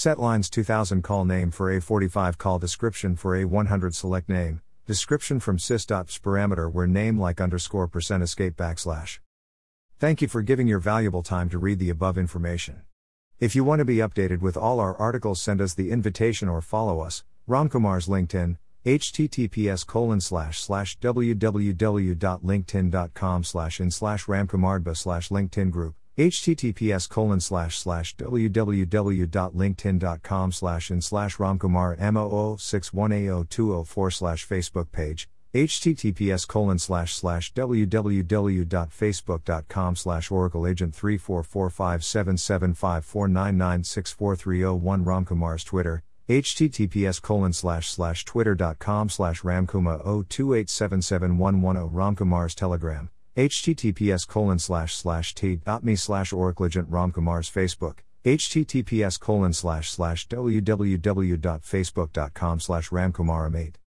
Set lines 2000 col name for A45 col description for A100 select name, description from sys.ps parameter where name like underscore percent escape backslash. Thank you for giving your valuable time to read the above information. If you want to be updated with all our articles, send us the invitation or follow us, Ramkumar's LinkedIn, https colon slash slash www.linkedin.com slash in slash ramkumarba slash linkedin group https colon slash slash www.linkedin.com slash in slash ramkumar mo61a0204 slash facebook page https colon slash slash www.facebook.com slash oracle agent 344577549964301 ramkumar's twitter https colon slash slash twitter.com slash ramkuma 028771110 ramkumar's telegram https colon slash slash t.me slash oracleagent ramkumar's facebook https colon slash slash www.facebook.com slash ramkumaramate